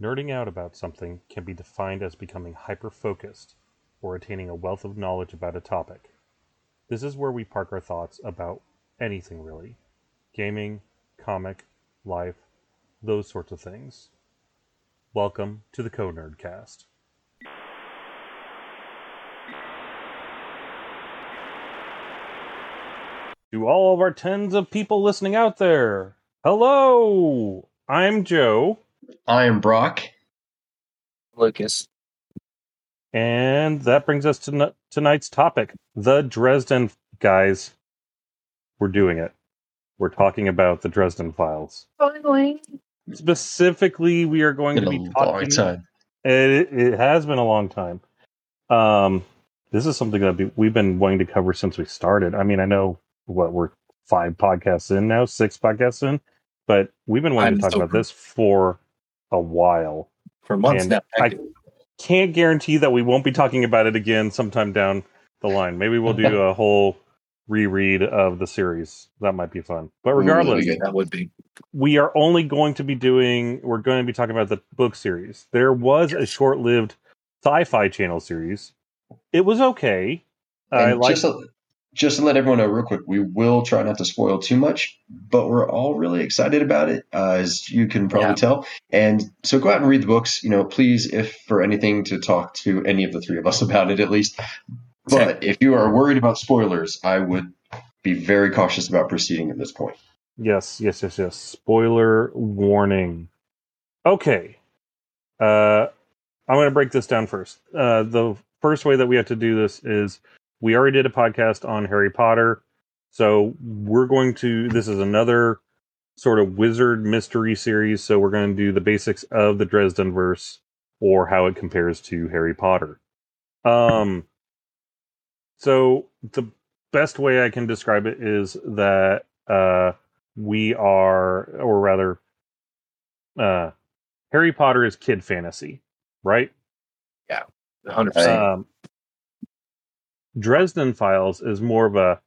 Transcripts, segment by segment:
Nerding out about something can be defined as becoming hyper focused or attaining a wealth of knowledge about a topic. This is where we park our thoughts about anything really gaming, comic, life, those sorts of things. Welcome to the Co Nerdcast. To all of our tens of people listening out there, hello! I'm Joe. I am Brock. Lucas. And that brings us to n- tonight's topic the Dresden guys. We're doing it. We're talking about the Dresden files. Finally. Specifically, we are going Been to a be long talking. time. It, it has been a long time. Um, this is something that we- we've been wanting to cover since we started. I mean, I know what we're five podcasts in now, six podcasts in, but we've been wanting I'm to talk so- about this for a while. For months And now. I can't guarantee that we won't be talking about it again sometime down the line. Maybe we'll do a whole reread of the series. That might be fun. But regardless, that'd that would be. we are only going to be doing we're going to be talking about the book series there was a short-lived sci-fi channel series it was okay i And like just, to, just to let everyone know real quick, we will try not to spoil too much, but we're all really excited about it, uh, as you can probably Yeah. tell. And so go out and read the books. You know, please, if for anything, to talk to any of the three of us about it at least. But if you are worried about spoilers, I would be very cautious about proceeding at this point. yes yes yes yes spoiler warning okay uh i'm going to break this down first uh the first way that we have to do this is we already did a podcast on harry potter. So we're going to this is another sort of wizard mystery series. So we're going to do the basics of the dresden verse or how it compares to harry potter. Um so the best way i can describe it is that uh we are or rather uh harry potter is kid fantasy right? Yeah, 100%. Um, Dresden Files is more of a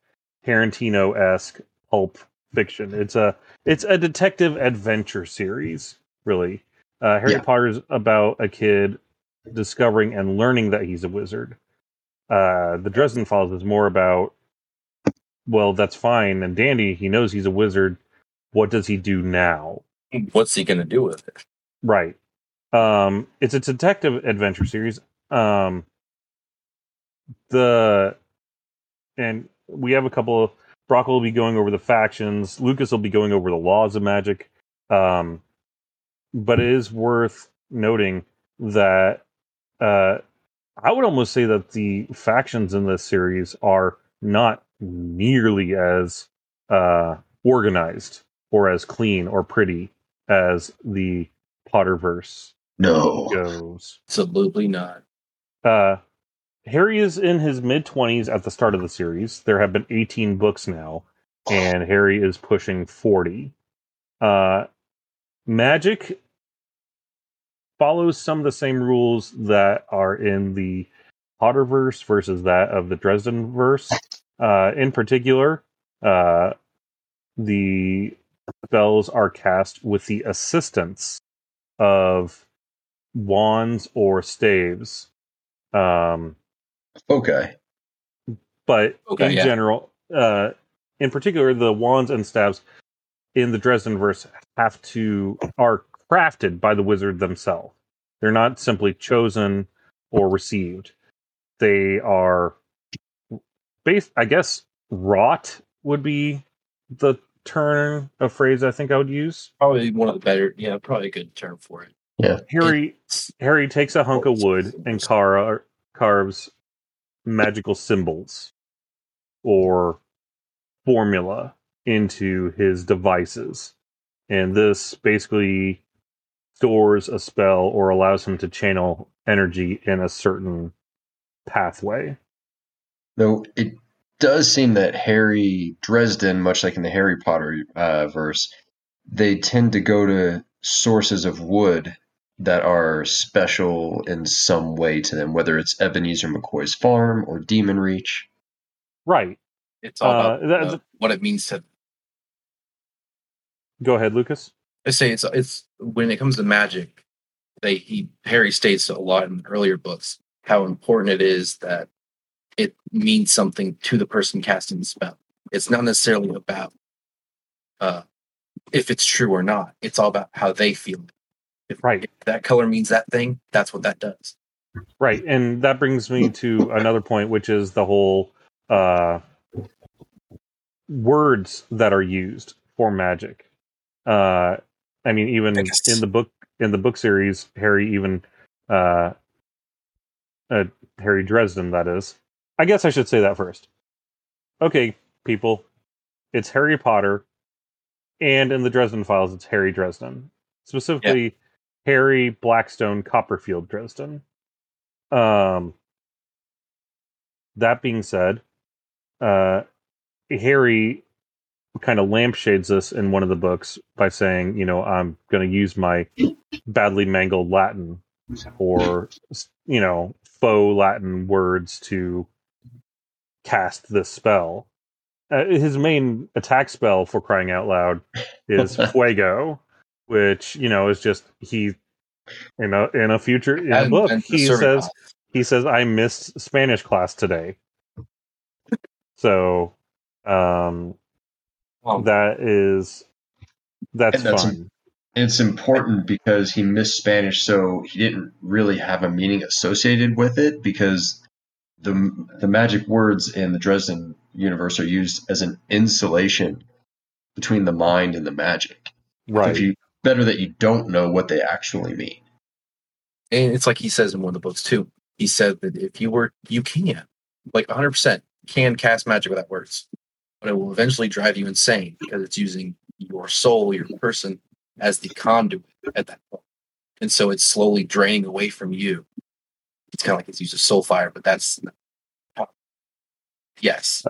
Tarantino esque pulp fiction. It's a it's a detective adventure series, really. Uh, Harry Yeah. Potter's about a kid discovering and learning that he's a wizard. Uh, the Dresden Files is more about well, that's fine and dandy. He knows he's a wizard. What does he do now? What's he going to do with it? Right. Um, it's a detective adventure series. Um, the and we have a couple of Brock will be going over the factions. Lucas will be going over the laws of magic. Um, but it is worth noting that uh, I would almost say that the factions in this series are not nearly as uh, organized or as clean or pretty as the Potterverse No. goes. Absolutely not. Uh, Harry is in his mid 20s at the start of the series. There have been 18 books now, and Harry is pushing 40. Uh, magic follows some of the same rules that are in the Potterverse versus that of the Dresdenverse. Uh, in particular, uh, the spells are cast with the assistance of wands or staves. Um, Okay. but Okay, in yeah. general, uh, in particular, the wands and staves in the Dresden verse have to are crafted by the wizard themselves. They're not simply chosen or received. They are based, I guess, wrought would be the turn of phrase I think I would use. Probably one of the better, yeah, probably a good term for it. Yeah. Harry Harry takes a hunk of wood and car- carves magical symbols or formula into his devices. And this basically stores a spell or allows him to channel energy in a certain pathway. Though it does seem that Harry Dresden, much like in the Harry Potter uh, verse, they tend to go to sources of wood that are special in some way to them, whether it's Ebenezer McCoy's farm or Demon Reach. Right. It's all Uh, about that- uh, what it means to. Go ahead, Lucas. I say it's it's when it comes to magic, they he Harry states a lot in earlier books how important it is that it means something to the person casting the spell. It's not necessarily about uh, if it's true or not. It's all about how they feel. If, Right. if that color means that thing, that's what that does. Right, and that brings me to another point, which is the whole uh, words that are used for magic. Uh, I mean, even Yes. in the book in the book series, Harry even uh, uh, Harry Dresden. That is, I guess I should say that first. Okay, people, it's Harry Potter, and in the Dresden Files, it's Harry Dresden, specifically Harry Blackstone Copperfield Dresden. Um, that being said, uh, Harry kind of lampshades us in one of the books by saying, you know, I'm going to use my badly mangled Latin or, you know, faux Latin words to cast this spell. Uh, his main attack spell for crying out loud is Fuego, which, you know, is just he in a in a future in a book he says he says I missed Spanish class today. so um Um, that is that's, that's- fun. It's important because he missed Spanish, so he didn't really have a meaning associated with it because the the magic words in the Dresden universe are used as an insulation between the mind and the magic. Right. If you better that you don't know what they actually mean. and it's like he says in one of the books too. He said that if you were, you can, like 100% can cast magic without words, but it will eventually drive you insane because it's using your soul, your person, as the conduit at that point. And so it's slowly draining away from you. It's kind of like it's used as soul fire, but that's yes,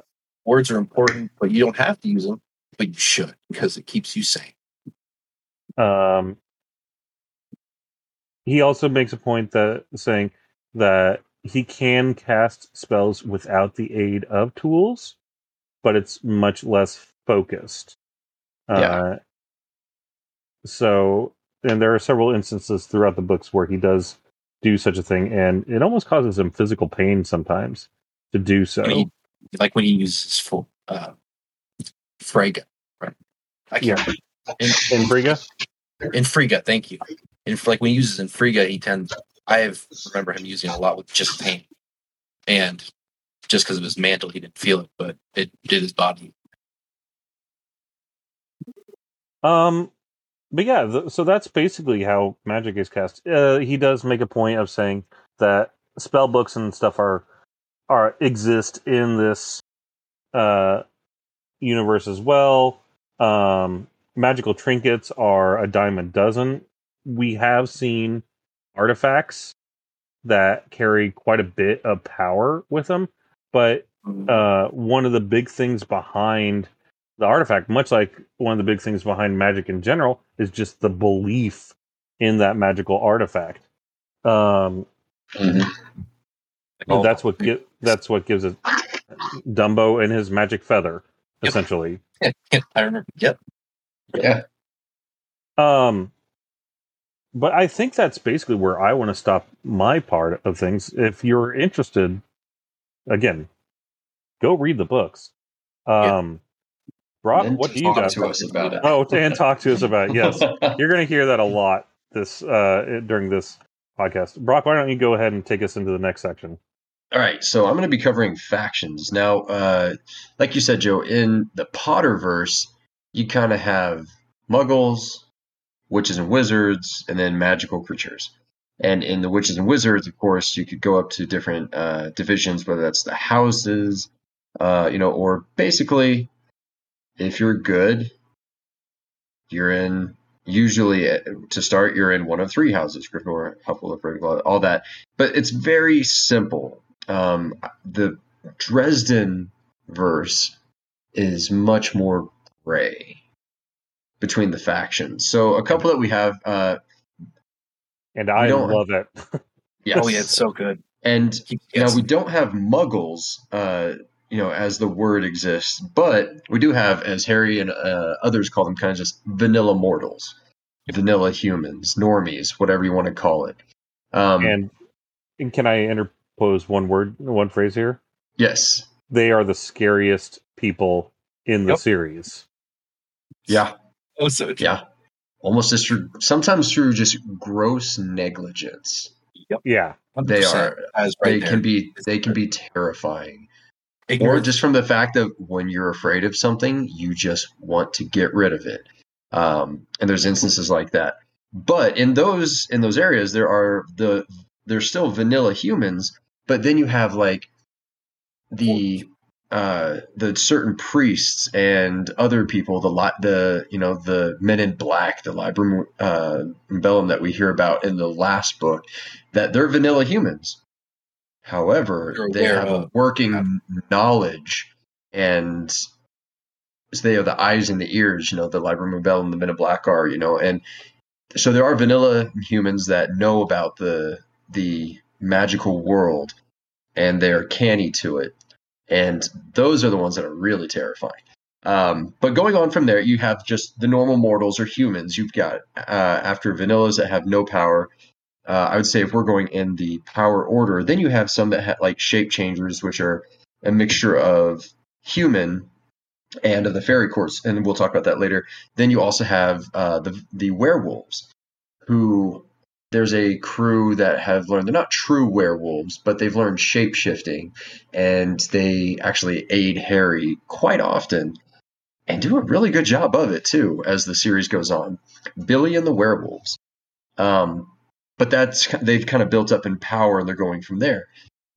words are important, but you don't have to use them, but you should because it keeps you sane. Um, he also makes a point that saying that he can cast spells without the aid of tools, but it's much less focused. Yeah. Uh, so, and there are several instances throughout the books where he does do such a thing, and it almost causes him physical pain sometimes to do so. I mean, like when he uses full uh, Frega, right? I can't Yeah. In, In Briga? Infriga, thank you. In like when he uses Infriga, he tends. I have remember him using a lot with just pain, and just because of his mantle, he didn't feel it, but it did his body. Um, but yeah, th- so that's basically how magic is cast. Uh, he does make a point of saying that spell books and stuff are are exist in this uh universe as well. Um, magical trinkets are a dime a dozen. We have seen artifacts that carry quite a bit of power with them, but uh, one of the big things behind the artifact, much like one of the big things behind magic in general, is just the belief in that magical artifact. Um, Mhm. Oh, that's what gi- that's what gives it Dumbo and his magic feather, Yep. essentially. I remember. Yep. Yeah. Um, but I think that's basically where I want to stop my part of things. If you're interested, again, go read the books. Yeah. Um, Brock, And what do you talk got? to us about it? Oh, and talk to us about it. yes. You're going to hear that a lot this uh, during this podcast. Brock, why don't you go ahead and take us into the next section? All right, so I'm going to be covering factions now. Uh, like you said, Joe, in the Potterverse, you kind of have Muggles, witches and wizards, and then magical creatures. And in the witches and wizards, of course, you could go up to different uh, divisions, whether that's the houses, uh, you know, or basically, if you're good, you're in. Usually, uh, to start, you're in one of three houses: Gryffindor, Hufflepuff, Ravenclaw, all that. But it's very simple um, the Dresden verse is much more gray between the factions. So a couple that we have, uh, And I don't- love it. yes, Oh yeah, it's so good. and Keep now we don't have Muggles, uh, you know, as the word exists, but we do have, as Harry and uh, others call them, kind of just vanilla mortals. vanilla humans, normies, whatever you want to call it. Um, and, and can I interpose one word, one phrase here? yes, They are the scariest people in the Yep. series. Yeah, Oh, so yeah. Almost as through, sometimes through just gross negligence. Yeah, They 100% are. as right they there. can be. They can be terrifying. or just from the fact that when you're afraid of something, you just want to get rid of it. Um, and there's instances like that. But in those in those areas, there are the there's still vanilla humans, but then you have like the uh, the certain priests and other people, the li- the you know the men in black, the Librum uh, Bellum that we hear about in the last book, that they're vanilla humans. However, You're they have a of- working knowledge and so they are the eyes and the ears, you know, the Librum Bellum, the Men in Black are, you know, and so there are vanilla humans that know about the the magical world and they're canny to it. And those are the ones that are really terrifying. Um, but going on from there, you have just the normal mortals or humans. You've got uh, after vanillas that have no power. Uh, I would say if we're going in the power order, then you have some that have like shape changers, which are a mixture of human and of the fairy courts, and we'll talk about that later. Then you also have uh, the the werewolves, who there's a crew that have learned they're not true werewolves, but they've learned shape shifting, and they actually aid Harry quite often, and do a really good job of it too as the series goes on. Billy and the werewolves, um, but that's they've kind of built up in power, and they're going from there.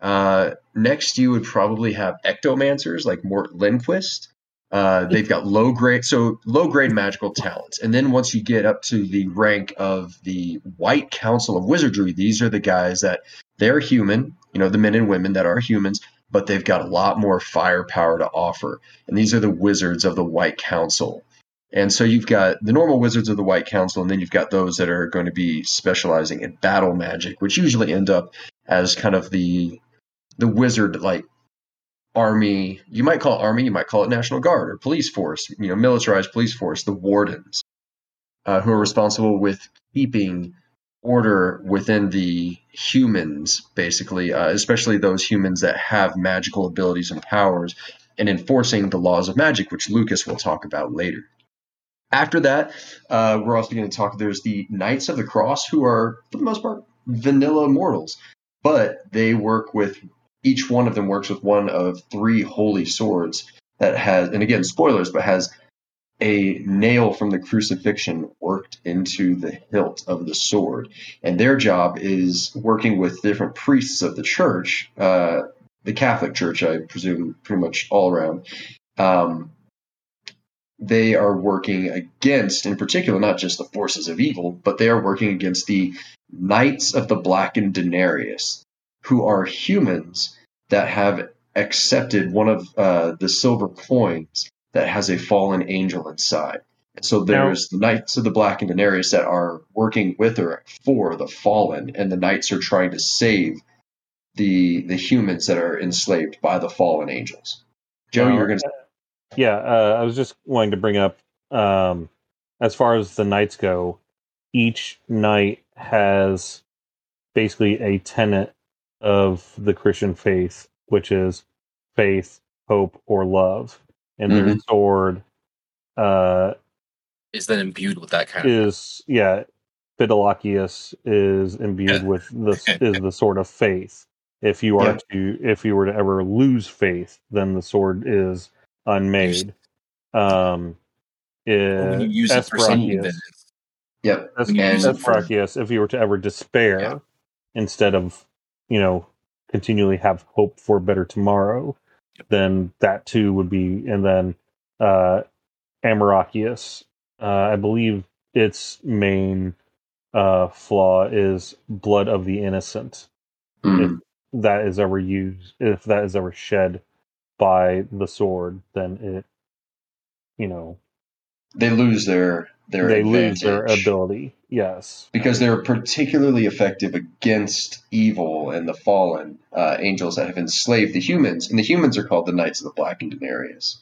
Uh, next, you would probably have ectomancers like Mort Lindquist. Uh, they've got low grade, so low grade magical talents, and then once you get up to the rank of the White Council of Wizardry, these are the guys that they're human, you know, the men and women that are humans, but they've got a lot more firepower to offer, and these are the wizards of the White Council. And so you've got the normal wizards of the White Council, and then you've got those that are going to be specializing in battle magic, which usually end up as kind of the the wizard like army. You might call it army, you might call it National Guard or police force, you know, militarized police force, the wardens, uh, who are responsible with keeping order within the humans, basically, uh, especially those humans that have magical abilities and powers, and enforcing the laws of magic, which Lucas will talk about later. After that, uh, we're also going to talk. There's the Knights of the Cross, who are, for the most part, vanilla mortals, but they work with each one of them works with one of three holy swords that has, and again, spoilers, but has a nail from the crucifixion worked into the hilt of the sword. And their job is working with different priests of the church, uh, the Catholic Church, I presume, pretty much all around. Um, they are working against, in particular, not just the forces of evil, but they are working against the Knights of the Blackened Denarius, who are humans that have accepted one of uh, the silver coins that has a fallen angel inside. So there's the Knights of the Blackened Denarius that are working with or for the fallen, and the knights are trying to save the the humans that are enslaved by the fallen angels. Joe, Now, you're going to Yeah, uh, I was just wanting to bring up um, as far as the knights go, each knight has basically a tenet of the Christian faith, which is faith, hope, or love. And their sword uh, is then imbued with that kind of is, yeah, Fidelacchius is imbued Yeah. with the is the sword of faith. If you are Yeah. to if you were to ever lose faith, then the sword is unmade. Um, when you use it for something Esperacchius. Yep. Es- when you use And- it if you were to ever despair, Yeah. instead of you know continually have hope for better tomorrow, then that too would be. And then uh, Amoracchius, uh, I believe its main uh, flaw is blood of the innocent. Mhm. That is ever used, if that is ever shed by the sword, then it, you know, they lose their their they lose their ability. Yes. because they're particularly effective against evil and the fallen uh, angels that have enslaved the humans, and the humans are called the Knights of the Blackened Denarius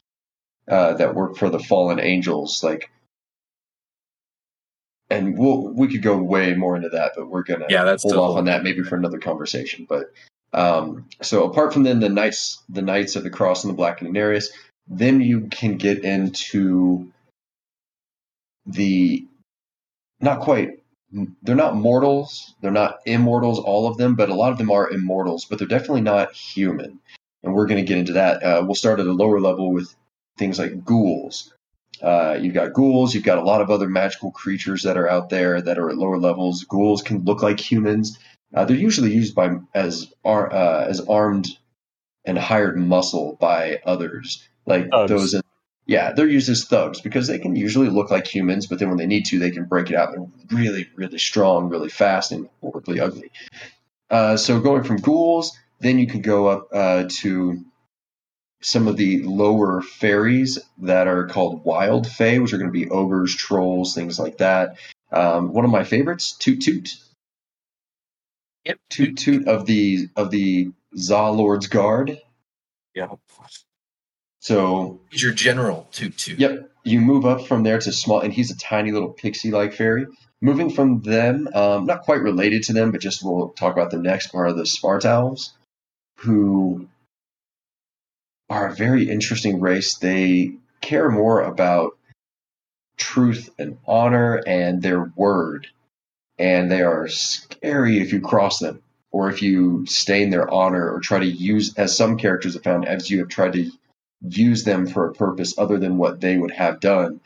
uh, that work for the fallen angels. Like and we'll we could go way more into that, but we're gonna Yeah, that's hold still- off on that maybe for another conversation. But um, so apart from then the knights, the knights of the cross and the Blackened Denarius, then you can get into the not quite. They're not mortals. They're not immortals. All of them, but a lot of them are immortals. But they're definitely not human. And we're going to get into that. Uh, we'll start at a lower level with things like ghouls. Uh, you've got ghouls. You've got a lot of other magical creatures that are out there that are at lower levels. Ghouls can look like humans. Uh, they're usually used by as ar- uh, as armed and hired muscle by others, like Thugs. those. In, yeah, they're used as thugs because they can usually look like humans, but then when they need to, they can break it out. They're really, really strong, really fast, and horribly ugly. Uh, so going from ghouls, then you can go up uh, to some of the lower fairies that are called wild fae, which are going to be ogres, trolls, things like that. Um, one of my favorites, Toot Toot. Yep. Toot Toot of the of the Za Lord's Guard. Yeah. So He's your general toot. Yep. You move up from there to small, and he's a tiny little pixie like fairy. Moving from them, um, not quite related to them, but just we'll talk about them next, are the Svartalves, who are a very interesting race. They care more about truth and honor and their word, and they are scary if you cross them or if you stain their honor or try to use, as some characters have found, as you have tried to use them for a purpose other than what they would have done.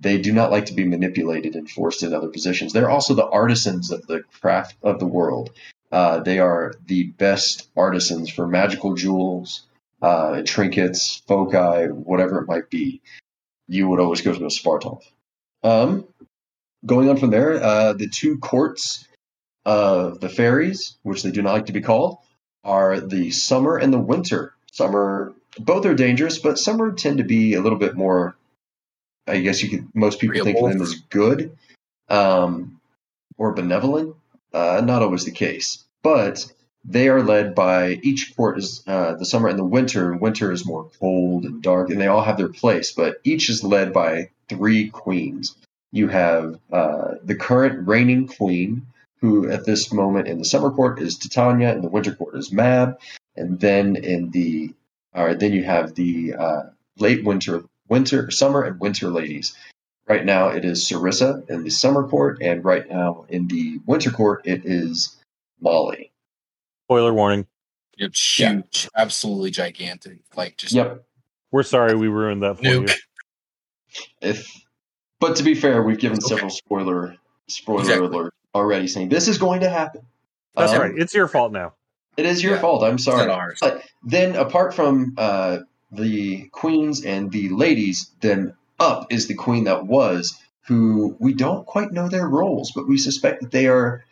They do not like to be manipulated and forced in other positions. They're also the artisans of the craft of the world. Uh, they are the best artisans for magical jewels, uh, trinkets, foci, whatever it might be. You would always go to a Svartalf. Um, going on from there, uh, the two courts of the fairies, which they do not like to be called, are the summer and the winter. Summer both are dangerous, but summer tend to be a little bit more. I guess you could. Most people think of them as good, um, or benevolent. Uh, not always the case, but they are led by each court is uh, the summer and the winter. Winter is more cold and dark, and they all have their place, but each is led by three queens. You have uh, the current reigning queen, who at this moment in the summer court is Titania, and the winter court is Mab, and then in the all right, then you have the uh, late winter, winter, summer, and winter ladies. Right now, it is Sarissa in the summer court, and right now in the winter court, it is Molly. Spoiler warning. It's Yeah. huge, absolutely gigantic. Like just Yep. We're sorry we ruined that for nuke. you. If, but to be fair, we've given Okay. several spoiler spoiler Exactly. alert already, saying this is going to happen. That's Um, right. It's your fault now. It is your Yeah. fault. I'm It's sorry. not ours. But then, apart from uh, the queens and the ladies, then up is the queen that was, who we don't quite know their roles, but we suspect that they are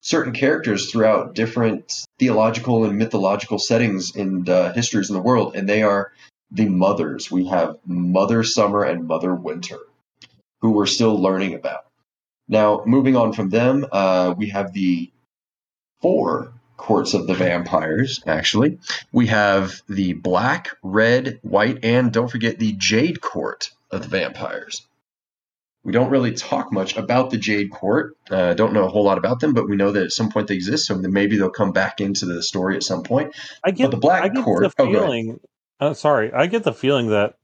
certain characters throughout different theological and mythological settings and uh, histories in the world, and they are the mothers. We have Mother Summer and Mother Winter, who we're still learning about. Now, moving on from them, uh, we have the four courts of the vampires, actually. We have the black, red, white, and don't forget the jade court of the vampires. We don't really talk much about the Jade Court. Uh, don't know a whole lot about them, but we know that at some point they exist, so maybe they'll come back into the story at some point. I get the Black I get Court- the oh, feeling. uh, sorry, I get the feeling that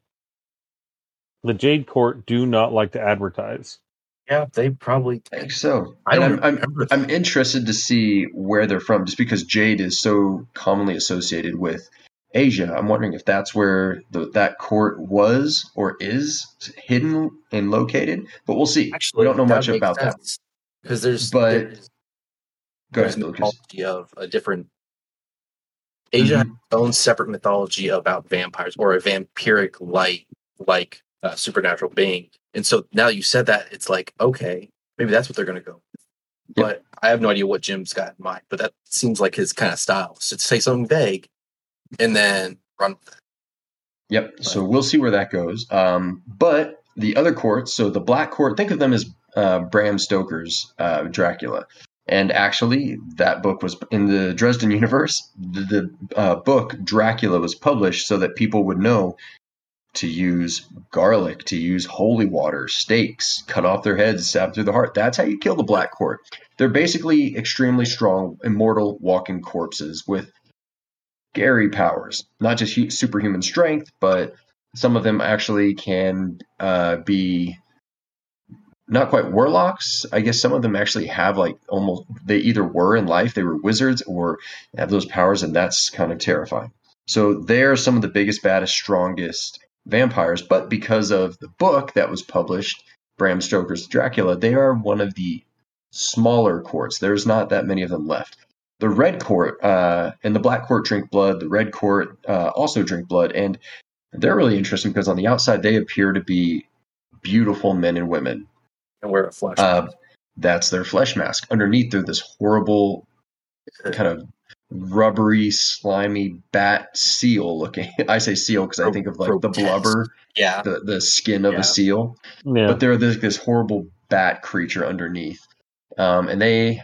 the Jade Court do not like to advertise. Yeah, they probably. I think so. I don't. I'm, I'm. I'm interested to see where they're from, just because jade is so commonly associated with Asia. I'm wondering if that's where the, that court was or is hidden and located. But we'll see. Actually, we don't know much about that. because there's But- there's, Go there's ahead, mythology of a different. Asia has Mhm. its own separate mythology about vampires or a vampiric light like uh, supernatural being, and so now you said that, it's like okay, maybe that's what they're going to go. But I have no idea what Jim's got in mind. But that seems like his kind of style. So to say something vague, and then run with it. Yep. So we'll see where that goes. Um, but the other courts, so the Black Court, think of them as uh, Bram Stoker's uh, Dracula. And actually, that book was in the Dresden universe. The, the uh, book Dracula was published so that people would know to use garlic, to use holy water, stakes, cut off their heads, stab through the heart. That's how you kill the Black Court. They're basically extremely strong, immortal walking corpses with scary powers. Not just superhuman strength, but some of them actually can uh, be not quite warlocks. I guess some of them actually have like almost they either were in life, they were wizards, or have those powers, and that's kind of terrifying. So they're some of the biggest, baddest, strongest vampires. But because of the book that was published, Bram Stoker's Dracula, they are one of the smaller courts. There's not that many of them left. The Red Court uh, and the Black Court drink blood. The Red Court uh, also drink blood, and they're really interesting because on the outside they appear to be beautiful men and women. And wear a flesh. Uh, that's their flesh mask. Underneath, they're this horrible kind of rubbery, slimy bat seal looking. I say seal because I think of like the blubber, yeah. the, the skin of Yeah. a seal. Yeah. But they're this, this horrible bat creature underneath, um, and they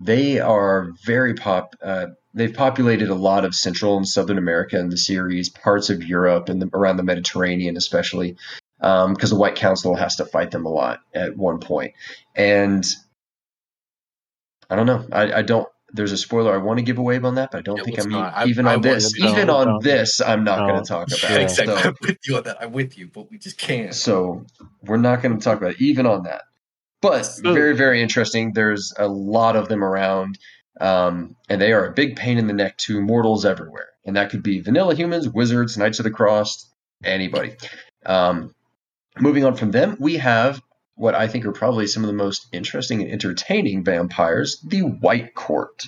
they are very pop. Uh, they've populated a lot of Central and Southern America in the series, parts of Europe and the, around the Mediterranean, especially because the White Council has to fight them a lot at one point. And I don't know. I, I don't. There's a spoiler I want to give away on that, but I don't Yeah, think I'm not. Even I on this. wouldn't. Even on don't. this, I'm not going to talk about. Yeah, it. exactly. So- I'm with you on that. I'm with you, but we just can't. so we're not going to talk about it, even on that. But So- very, very interesting. There's a lot of them around, um, and they are a big pain in the neck to mortals everywhere. And that could be vanilla humans, wizards, Knights of the Cross, anybody. Um, moving on from them, we have what I think are probably some of the most interesting and entertaining vampires, the White Court.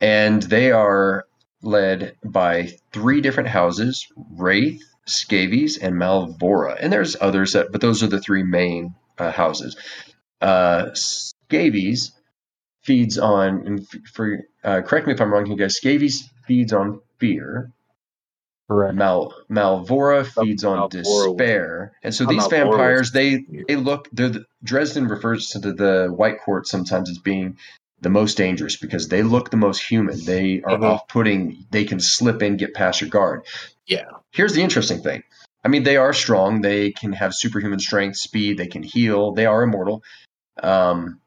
And they are led by three different houses Raith, Skavis, and Malvora. And there's others, that, but those are the three main uh, houses. Uh, Skavis feeds on, for uh, correct me if I'm wrong here, guys. Skavis feeds on fear. Correct. Mal Malvora feeds on despair, and so these Malvora vampires they they look they're the, Dresden refers to the, the White Court sometimes as being the most dangerous because they look the most human. They are Mhm. off putting. They can slip in, get past your guard. Yeah. Here's the interesting thing. I mean, they are strong. They can have superhuman strength, speed. They can heal. They are immortal. Um,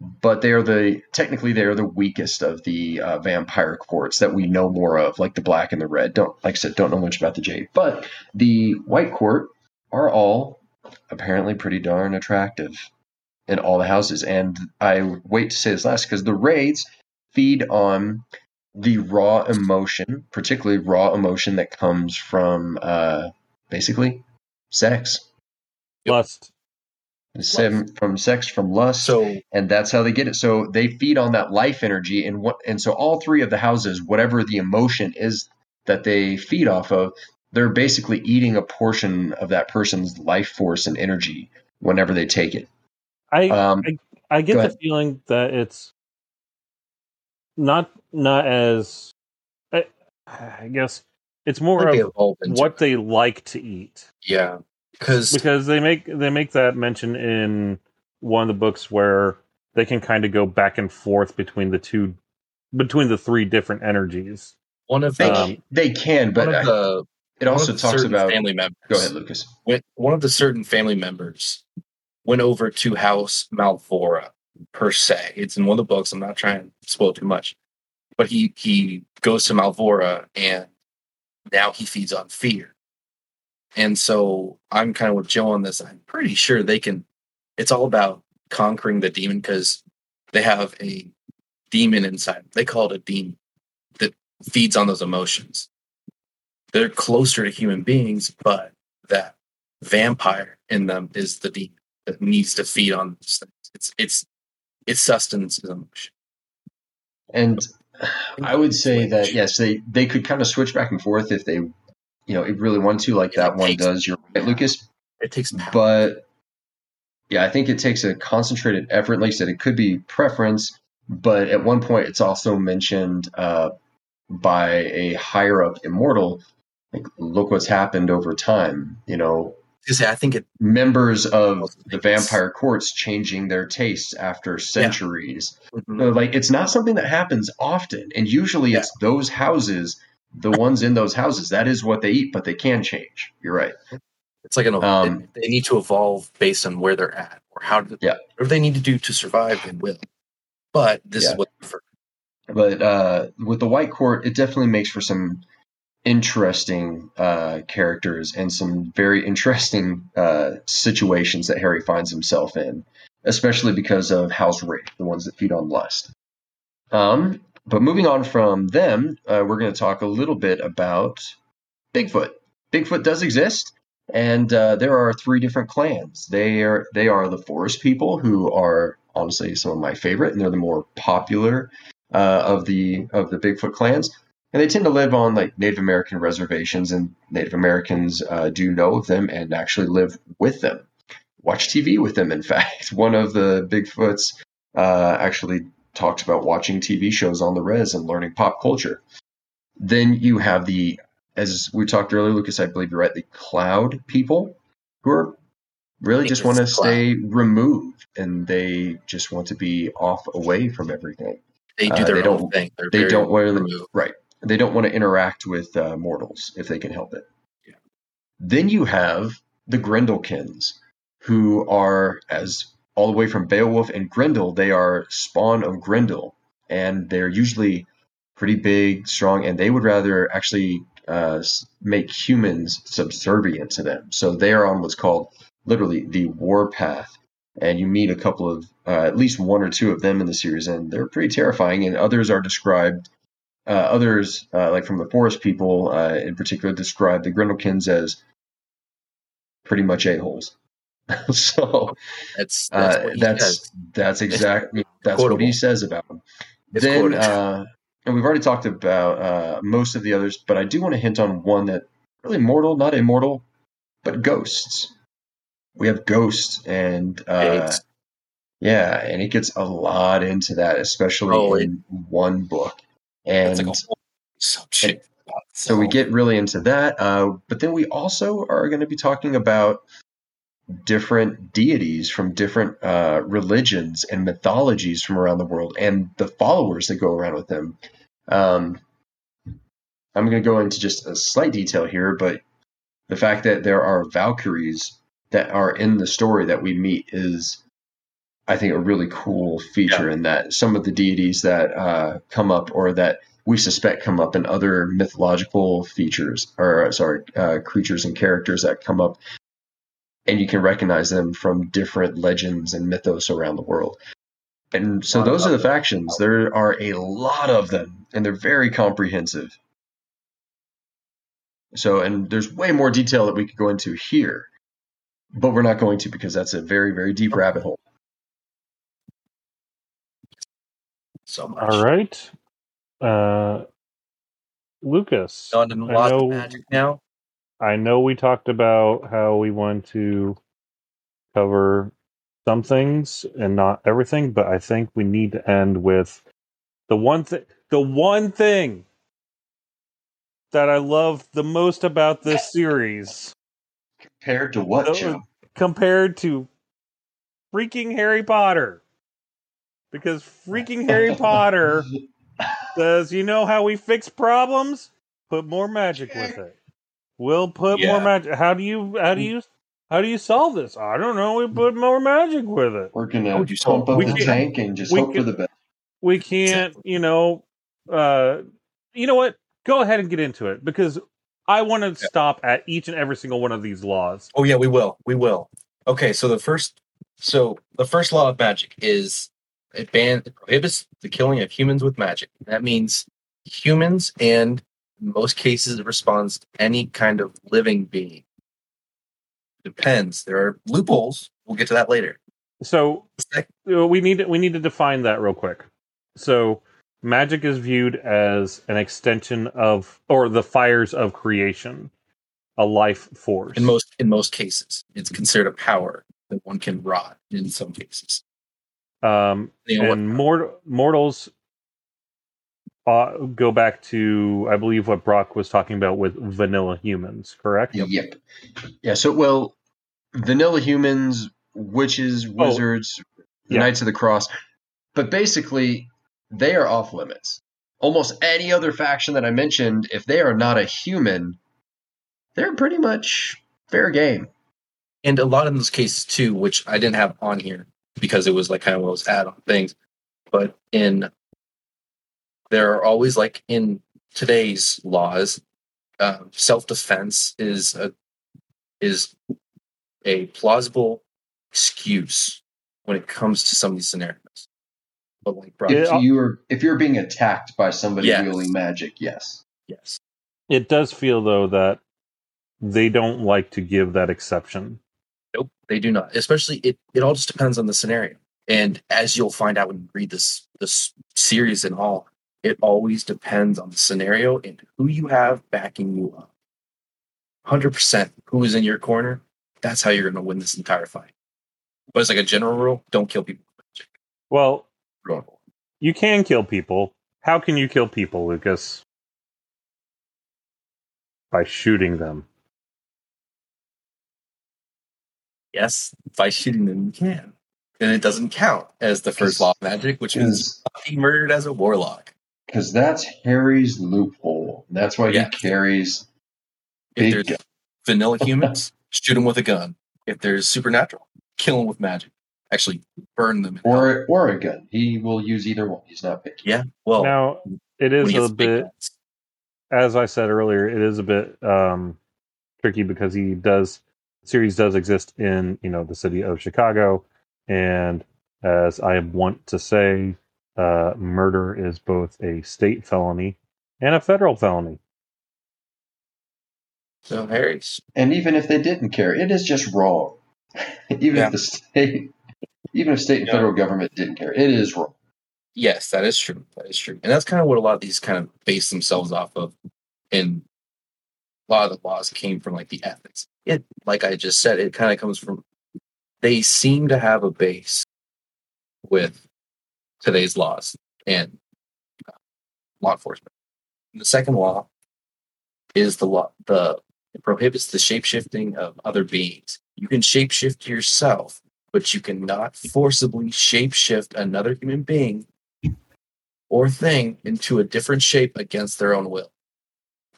but they are the technically they are the weakest of the uh, vampire courts that we know more of, like the black and the red. Don't like I said, don't know much about the jade, but the white court are all apparently pretty darn attractive in all the houses. And I wait to say this last because the Raiths feed on the raw emotion, particularly raw emotion that comes from uh, basically sex. Yep. Lust. From sex, from lust, So and that's how they get it. So they feed on that life energy, and what, and so all three of the houses, whatever the emotion is that they feed off of, they're basically eating a portion of that person's life force and energy whenever they take it. I Um, I get the ahead. feeling that it's not not as I, I guess it's more like of what it. they like to eat yeah, because because they make they make that mention in one of the books where they can kind of go back and forth between the two between the three different energies. one of they, Um, they can, but I- the it also talks about. family members. Go ahead, Lucas. When one of the certain family members went over to House Malvora per se. It's in one of the books. I'm not trying to spoil too much, but he he goes to Malvora and now he feeds on fear. And so I'm kind of with Joe on this. I'm pretty sure they can. It's all about conquering the demon because they have a demon inside. They call it a demon that feeds on those emotions. They're closer to human beings, but that vampire in them is the demon that needs to feed on those things. It's it's it's sustenance is emotion. And I would say that yes, they they could kind of switch back and forth if they, you know, it really wants to, like Yeah, that one takes- does. You're right, Lucas. It takes power. But yeah, I think it takes a concentrated effort. Like I said, it could be preference, but at one point it's also mentioned uh, by a higher up immortal. Like, look what's happened over time. You know, say, I think it members of the vampire courts changing their tastes after centuries. mhm. So, like it's not something that happens often, and usually Yeah. it's those houses the ones in those houses, that is what they eat, but they can change. You're right. It's like an Um, they need to evolve based on where they're at or how to Yeah. whatever they need to do to survive they will. But this Yeah. is what they prefer. But uh, with the White Court, it definitely makes for some interesting uh, characters and some very interesting uh, situations that Harry finds himself in, especially because of House Raith, the ones that feed on lust. Um, but moving on from them, uh, we're going to talk a little bit about Bigfoot. Bigfoot does exist, and uh, there are three different clans. They are they are the Forest People, who are honestly some of my favorite, and they're the more popular uh, of the of the Bigfoot clans, and they tend to live on like Native American reservations, and Native Americans uh, do know of them and actually live with them, watch TV with them. In fact, one of the Bigfoots uh, actually talks about watching TV shows on the res and learning pop culture. Then you have the, as we talked earlier, Lucas, I believe you're right, the Cloud people, who are really just want to stay removed and they just want to be off away from everything They do Uh, their they own don't- thing. They're they don't want to right they don't want to interact with uh, mortals if they can help it Yeah. then you have the grendelskins who are as all the way from beowulf and grendel they are spawn of grendel. And they're usually pretty big strong and they would rather actually uh, make humans subservient to them. So they are on what's called literally the warpath. And you meet a couple of uh, at least one or two of them in the series and they're pretty terrifying and others are described uh, others uh, like from the forest people uh, in particular describe the grendelkins as pretty much a-holes so That's that's uh, that's that's exactly that's what he says about them It's then uh, and we've already talked about uh, most of the others but i do want to hint on one that really mortal not immortal but ghosts we have ghosts and uh, yeah, and it gets a lot into that, especially Oh, it- in one book. And like a whole subject. about so we get really into that. Uh, but then we also are going to be talking about different deities from different uh, religions and mythologies from around the world and the followers that go around with them. Um, I'm going to go into just a slight detail here, but the fact that there are Valkyries that are in the story that we meet is, I think, a really cool feature in that some of the deities that uh, come up or that we suspect come up in other mythological features or sorry uh, creatures and characters that come up and you can recognize them from different legends and mythos around the world and so those are the factions there are a lot of them and they're very comprehensive so and there's way more detail that we could go into here but we're not going to because that's a very very deep rabbit hole so much. All right. Uh, Lucas, On to I know- magic now. I know we talked about how we want to cover some things and not everything, but I think we need to end with the one thing the one thing that I love the most about this series compared to what Joe? compared to freaking Harry Potter. Because freaking Harry Potter says, you know how we fix problems? Put more magic with it. We'll put more magic. How do you how do you how do you solve this? I don't know. We put more magic with it. we're gonna would you pump up We the tank and just we hope for the best We can't, you know, uh you know what? Go ahead and get into it because I want to stop at each and every single one of these laws. Oh yeah, we will. We will. Okay, so the first so the first law of magic is it ban it prohibits the killing of humans with magic. That means humans and in most cases it responds to any kind of living being. Depends. There are loopholes. We'll get to that later. So we need we need to define that real quick. So magic is viewed as an extension of or the fires of creation, a life force. In most in most cases, it's considered a power that one can rot in some cases. um, You know what- and mort- mortals uh, go back to I believe what Brock was talking about with vanilla humans, correct? Yep. Yeah. So, well, vanilla humans, witches, wizards, Oh, yeah. knights of the cross, but basically they are off limits. almost any other faction that I mentioned, if they are not a human, they're pretty much fair game. and a lot of those cases too, which I didn't have on here because it was like kind of one of those add-on things. But in there are always like in today's laws, uh, self-defense is a is a plausible excuse when it comes to some of these scenarios. But like, bro, Yeah. If you're if you're being attacked by somebody Yes. wielding magic, yes. yes, It does feel though that they don't like to give that exception. Nope, they do not. Especially it, it all just depends on the scenario. And as you'll find out when you read this this series and all, it always depends on the scenario and who you have backing you up. Hundred percent who is in your corner, that's how you're gonna win this entire fight. But it's like a general rule, don't kill people. Well, Rule. you can kill people. How can you kill people, Lucas? By shooting them. Yes, by shooting them you can. And it doesn't count as the first law of magic, which means Because he murdered as a warlock. Because that's Harry's loophole. That's why Yeah. he carries If big there's gun. vanilla humans, shoot them with a gun. If there's supernatural, kill them with magic. Actually, burn them. in hell. or or a gun. He will use either one. He's not picky. yeah, well, now, it when is he a bit, guns. as I said earlier, it is a bit um, tricky because he does series does exist in you know the city of Chicago, and as I want to say, uh, murder is both a state felony and a federal felony. So Harry's. And even if they didn't care, it is just wrong. even Yeah. if the state, even if state and Yeah. federal government didn't care, it is wrong. Yes, that is true. That is true, and that's kind of what a lot of these kind of base themselves off of. And a lot of the laws came from like the ethics. It, like I just said, it kind of comes from. They seem to have a base with today's laws and uh, law enforcement. And the second law is the law the it prohibits the shapeshifting of other beings. You can shapeshift yourself, but you cannot forcibly shapeshift another human being or thing into a different shape against their own will.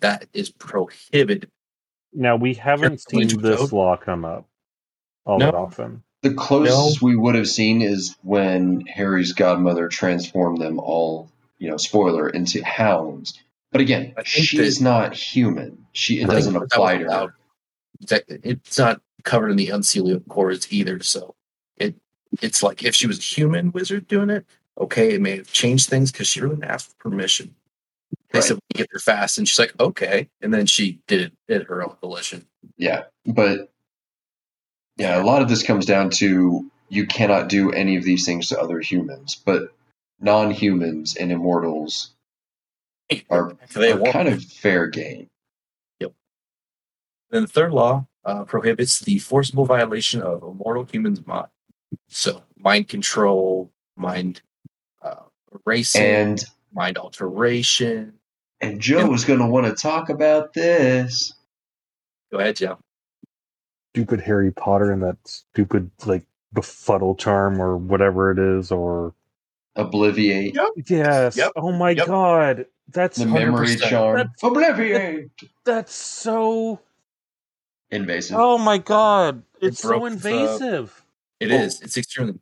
That is prohibited. Now we haven't Carefully seen this code. law come up all No. that often. The closest we would have seen is when Harry's godmother transformed them all, you know, spoiler, into hounds. But again, she's that- not human. She it I doesn't apply to her. It's not covered in the Unseelie Accords either. So it it's like if she was a human wizard doing it, okay, it may have changed things because she really didn't ask for permission. They Right. said we get there fast, and she's like, okay, and then she did it at her own volition. Yeah, but yeah, a lot of this comes down to you cannot do any of these things to other humans, but non-humans and immortals are, They are kind of fair game. Yep. Then the third law uh, prohibits the forcible violation of a mortal human's mind. So mind control, mind uh, erasing, And mind alteration. and Joe is going to want to talk about this. Go ahead, Joe. Stupid Harry Potter and that stupid like befuddle charm or whatever it is, or Obliviate yes. Yep. Oh my Yep. god, that's the memory 100%. charm. That's- Obliviate. that's so. Invasive. Oh my god, it's so broke the- invasive. It Well, is. It's extremely.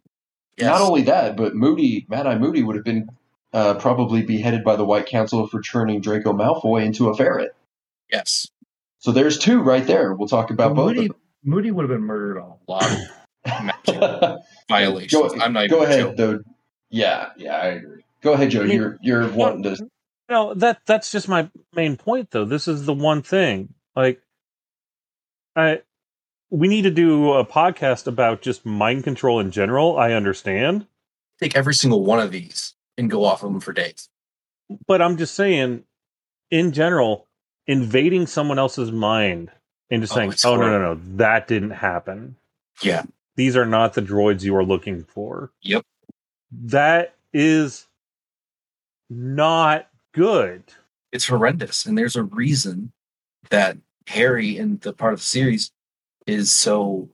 Not only that, but Moody, Mad Eye Moody would have been uh, probably beheaded by the White Council for turning Draco Malfoy into a ferret. yes. So there's two right there. We'll talk about both Moody, of Moody would have been murdered on a lot of violations. go I'm not even go ahead, joking. though. Yeah, yeah, I agree. Go ahead, Joe. I mean, You're you're wanting to. No, that that's just my main point though. This is the one thing. Like I we need to do a podcast about just mind control in general. I understand. Take every single one of these and go off of them for days. But I'm just saying in general, invading someone else's mind and just Oh, saying, "Oh no, no, no, that didn't happen." Yeah. These are not the droids you are looking for. Yep. That is not good. It's horrendous. And there's a reason that Harry in the part of the series is so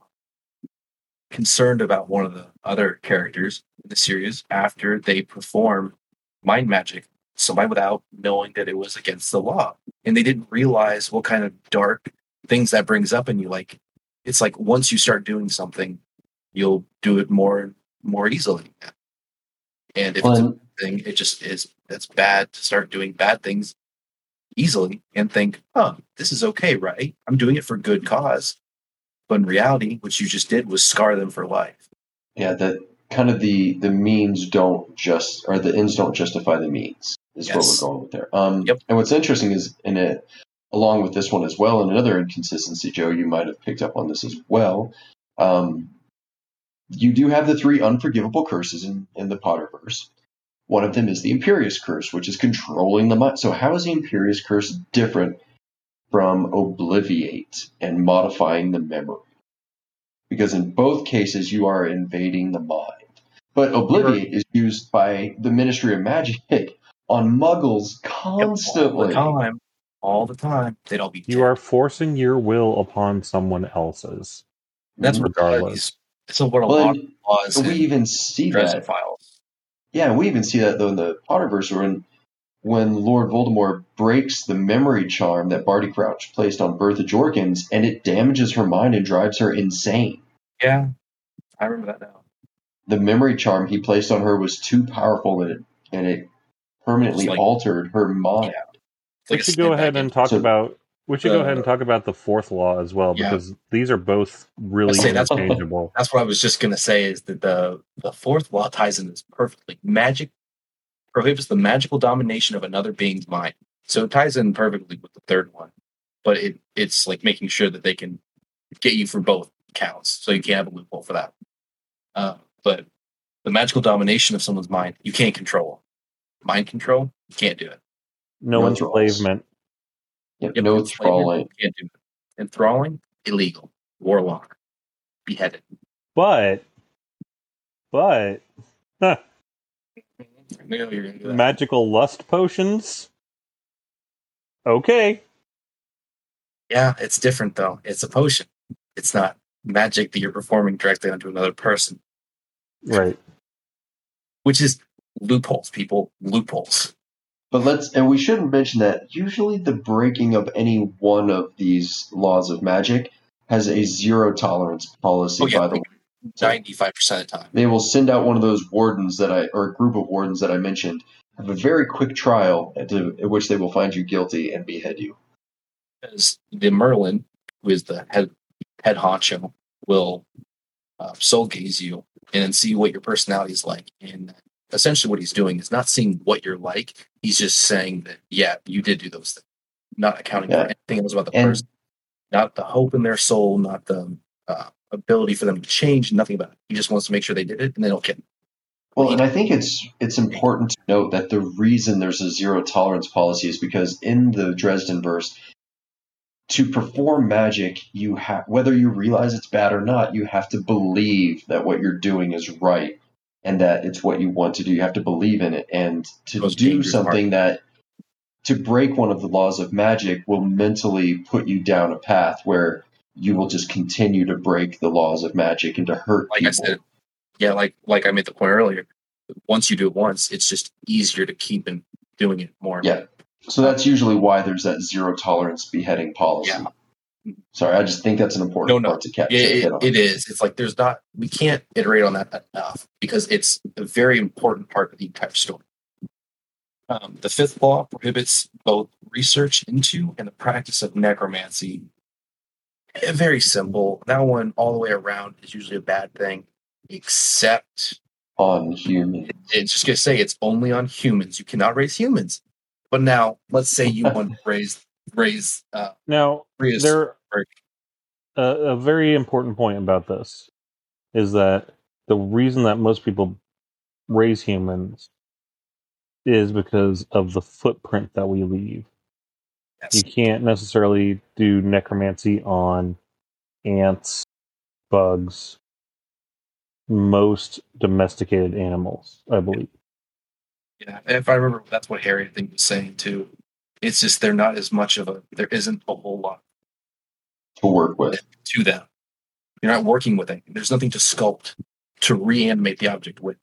concerned about one of the other characters in the series after they perform mind magic somebody without knowing that it was against the law. And they didn't realize what kind of dark things that brings up in you. Like it's like once you start doing something, you'll do it more more easily. And if it's a bad thing, it just is it's bad to start doing bad things easily and think, oh, this is okay, right? I'm doing it for good cause. But in reality, what you just did was scar them for life. yeah, that kind of the the means don't just or the ends don't justify the means is what we're going with there. Um, Yep. And what's interesting is in it, along with this one as well, and another inconsistency, Joe, you might have picked up on this as well. Um, you do have the three unforgivable curses in, in the Potterverse. One of them is the Imperius Curse, which is controlling the mind. So, how is the Imperius Curse different from Obliviate and modifying the memory? Because in both cases, you are invading the mind. But Obliviate is used by the Ministry of Magic on muggles All constantly. the time. All the time. They'd all be You dead. are forcing your will upon someone else's. That's regardless. So what a Well, lot and of laws we even see that. files. Yeah, we even see that though in the Potterverse when when Lord Voldemort breaks the memory charm that Barty Crouch placed on Bertha Jorkins, and it damages her mind and drives her insane. Yeah, I remember that now. The memory charm he placed on her was too powerful, and it and it permanently like- altered her mind. It's we like should go ahead and talk So- about. We should go ahead and talk about the fourth law as well Yeah. because these are both really I say that's- interchangeable. That's what I was just gonna say is that the the fourth law ties in this perfectly. Magic prohibits the magical domination of another being's mind. So it ties in perfectly with the third one. But it it's like making sure that they can get you for both counts. So you can't have a loophole for that. Uh, but the magical domination of someone's mind, you can't control. Mind control, you can't do it. No No enslavement. Yep, Yep, no enslavement, thralling. Can't do it. Enthralling, illegal. Warlock, beheaded. But, but, huh, I knew you were gonna do that. magical lust potions. Okay. Yeah, it's different though. It's a potion. It's not magic that you're performing directly onto another person, Right. which is loopholes, people. Loopholes. But let's, and we shouldn't mention that usually the breaking of any one of these laws of magic has a zero tolerance policy Oh, yeah. by the way, Ninety-five percent of the time. they will send out one of those wardens that I, or a group of wardens that I mentioned, have a very quick trial at, to, at which they will find you guilty and behead you. Because the Merlin, who is the head head honcho, will uh, soul gaze you and see what your personality is like. And essentially, what he's doing is not seeing what you're like. He's just saying that, yeah, you did do those things, not accounting Yeah. for anything else about the And- person, not the hope in their soul, not the uh, ability for them to change, nothing about it. He just wants to make sure they did it, and then he'll kill. them. Well, and I think it's it's important to note that the reason there's a zero tolerance policy is because in the Dresden verse, to perform magic, you have whether you realize it's bad or not, you have to believe that what you're doing is right and that it's what you want to do. You have to believe in it, and to Most do something that to break one of the laws of magic will mentally put you down a path where you will just continue to break the laws of magic and to hurt Like people. I said, yeah, like like I made the point earlier. Once you do it once, it's just easier to keep and doing it more. Yeah. So that's usually why there's that zero tolerance beheading policy. Yeah. Sorry, I just think that's an important No, no. part to catch. Yeah, it, it is. It's like there's not. We can't iterate on that enough because it's a very important part of the entire story. Um, the fifth law prohibits both research into and the practice of necromancy. Very simple. That one, all the way around, is usually a bad thing, except on humans. it's just gonna say it's only on humans. You cannot raise humans. But now, let's say you want to raise raise uh, Now, raise there a, a very important point about this is that the reason that most people raise humans is because of the footprint that we leave. You can't necessarily do necromancy on ants, bugs, most domesticated animals, I believe. Yeah, if I remember, that's what Harry I think was saying too. It's just they're not as much of a. There isn't a whole lot to work with. to them. You're not working with anything. There's nothing to sculpt to reanimate the object with.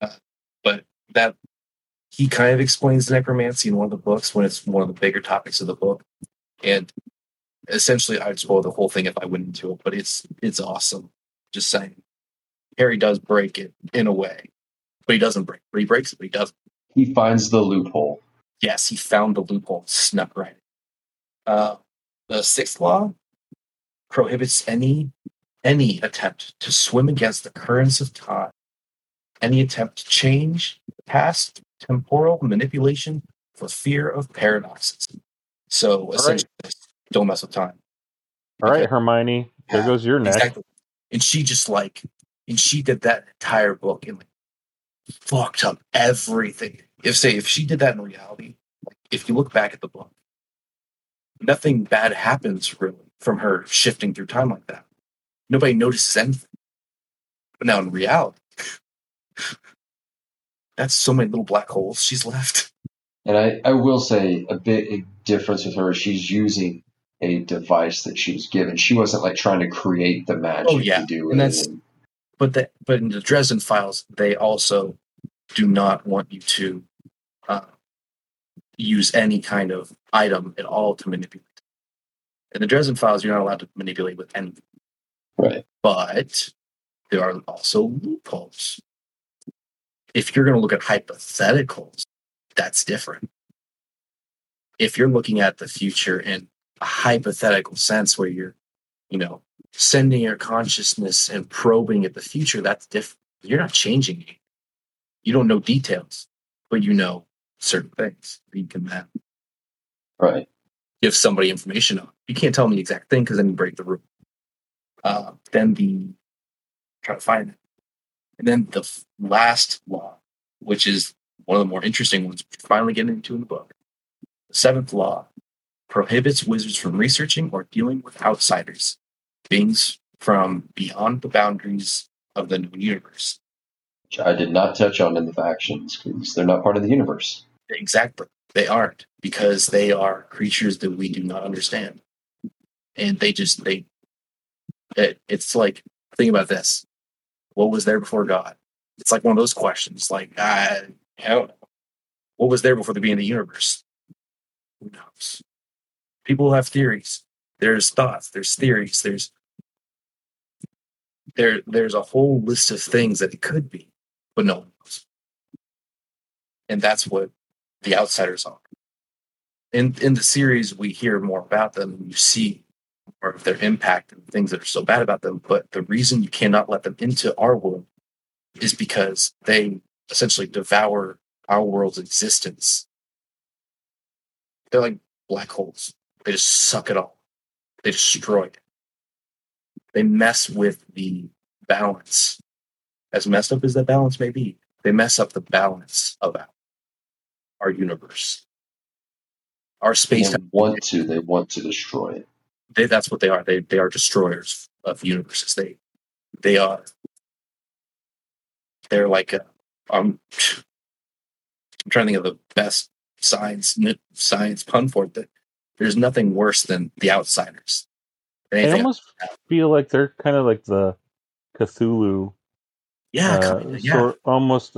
Uh, but that he kind of explains necromancy in one of the books when it's one of the bigger topics of the book. And essentially I'd spoil the whole thing if I went into it, but it's it's awesome. Just saying. Harry does break it in a way. But he doesn't break. But he breaks it, but he doesn't. He finds the loophole. Yes, he found the loophole, snuck right. in. Uh, the sixth law prohibits any any attempt to swim against the currents of time, any attempt to change past temporal manipulation for fear of paradoxes. So essentially, don't mess with time. All right, Okay. Hermione. There Yeah, goes your neck. Exactly. And she just like, and she did that entire book and like fucked up everything. If say if she did that in reality, like if you look back at the book, nothing bad happens really from her shifting through time like that. Nobody notices anything. But now in reality, that's so many little black holes she's left. And I, I will say a bit a difference with her. is She's using a device that she was given. She wasn't like trying to create the magic Oh, yeah. to do And it. that's- but that but in the Dresden files, they also do not want you to use any kind of item at all to manipulate. In the Dresden files, you're not allowed to manipulate with anything, right. but there are also loopholes. If you're going to look at hypotheticals, that's different. If you're looking at the future in a hypothetical sense where you're, you know, sending your consciousness and probing at the future, that's different. You're not changing it. You don't know details, but you know certain things you can then Right. give somebody information on. You can't tell them the exact thing because then you break the rule. Uh, then the try to find it, and then the last law, which is one of the more interesting ones, finally getting into in the book. The seventh law prohibits wizards from researching or dealing with outsiders, beings from beyond the boundaries of the known universe. Which I did not touch on in the factions because they're not part of the universe. Exactly. They aren't because they are creatures that we do not understand. And they just, they, it, it's like, think about this. What was there before God? It's like one of those questions. Like, I, I don't know. What was there before the beginning of the universe? Who knows? People have theories. There's thoughts. There's theories. There's there. There's a whole list of things that it could be, but no one knows. And that's what the outsiders are. In in the series, we hear more about them you see more of their impact and things that are so bad about them. But the reason you cannot let them into our world is because they essentially devour our world's existence. They're like black holes. They just suck it all. They destroy it. They mess with the balance. As messed up as that balance may be, they mess up the balance of our, our universe. Our space They want to. They want to destroy it. they, that's what they are. They they are destroyers of universes. They they are. They're like a, um. I'm trying to think of the best science science pun for it. That there's nothing worse than the outsiders. I Anything- almost feel like they're kind of like the Cthulhu, yeah, uh, kinda, yeah, sort almost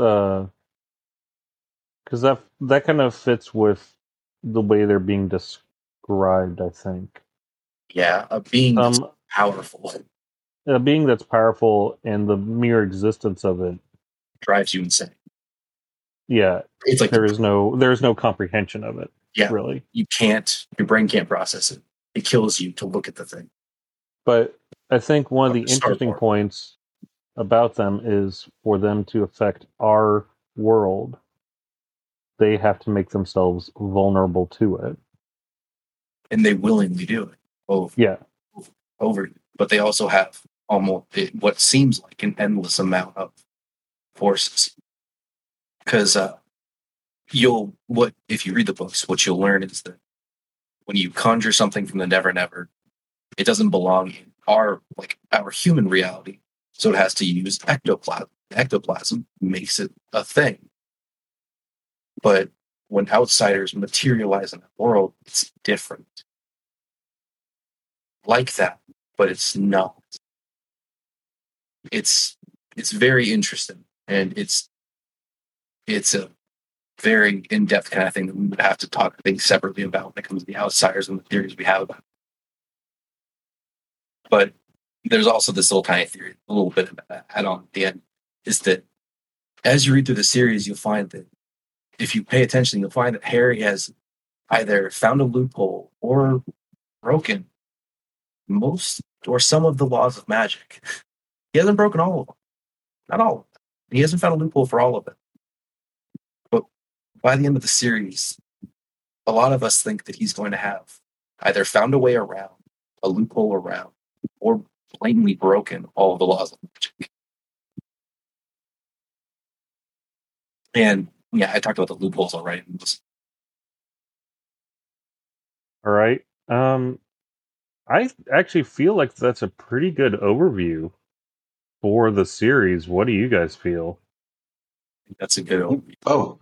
because that that kind of fits with the way they're being described. I think yeah. A being that's um, powerful a being that's powerful and the mere existence of it. drives you insane. Yeah, It's like there is no there is no comprehension of it. Yeah. really. you can't. Your brain can't process it. It kills you to look at the thing. But I think one of the interesting points about them is for them to affect our world, they have to make themselves vulnerable to it. and they willingly do it. Over Yeah. over. But they also have almost it- what seems like an endless amount of forces. Because uh you'll what if you read the books what you'll learn is that when you conjure something from the never never it doesn't belong in our like our human reality. So it has to use ectoplasm ectoplasm makes it a thing but when outsiders materialize in the world, it's different. Like that, but it's not. It's it's very interesting, and it's it's a very in depth kind of thing that we would have to talk things separately about when it comes to the outsiders and the theories we have about. It. But there's also this little tiny theory, a little bit of add on at the end, is that as you read through the series, you'll find that if you pay attention, you'll find that Harry has either found a loophole or broken most or some of the laws of magic. He hasn't broken all of them. Not all. He hasn't found a loophole for all of it. But by the end of the series, a lot of us think that he's going to have either found a way around, a loophole around, or plainly broken all of the laws of magic. And yeah, I talked about the loopholes already. All right. Um, I actually feel like that's a pretty good overview for the series. What do you guys feel? That's a good overview. Oh,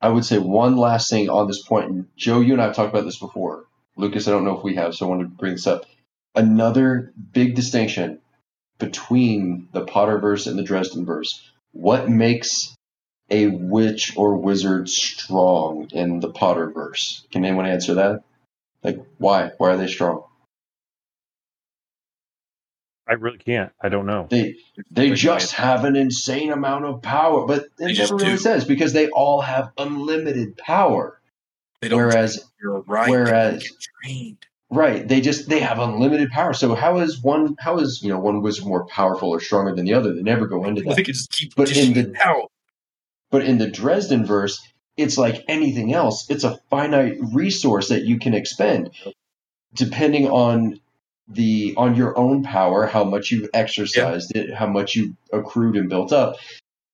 I would say one last thing on this point. And Joe, you and I have talked about this before. Lucas, I don't know if we have, so I wanted to bring this up. Another big distinction between the Potterverse and the Dresdenverse. What makes a witch or wizard strong in the Potterverse? Can anyone answer that? Like, why? Why are they strong? I really can't. I don't know. They they just have an insane amount of power, but They it just never really do. says because they all have unlimited power. They don't Whereas, you're right. whereas- they get trained. right, they just they have unlimited power. So how is one how is you know one wizard more powerful or stronger than the other? They never go into I that. think it just keep But in the- it out. But in the Dresden verse, it's like anything else. It's a finite resource that you can expend, depending on the on your own power, how much you've exercised it, how much you accrued and built up.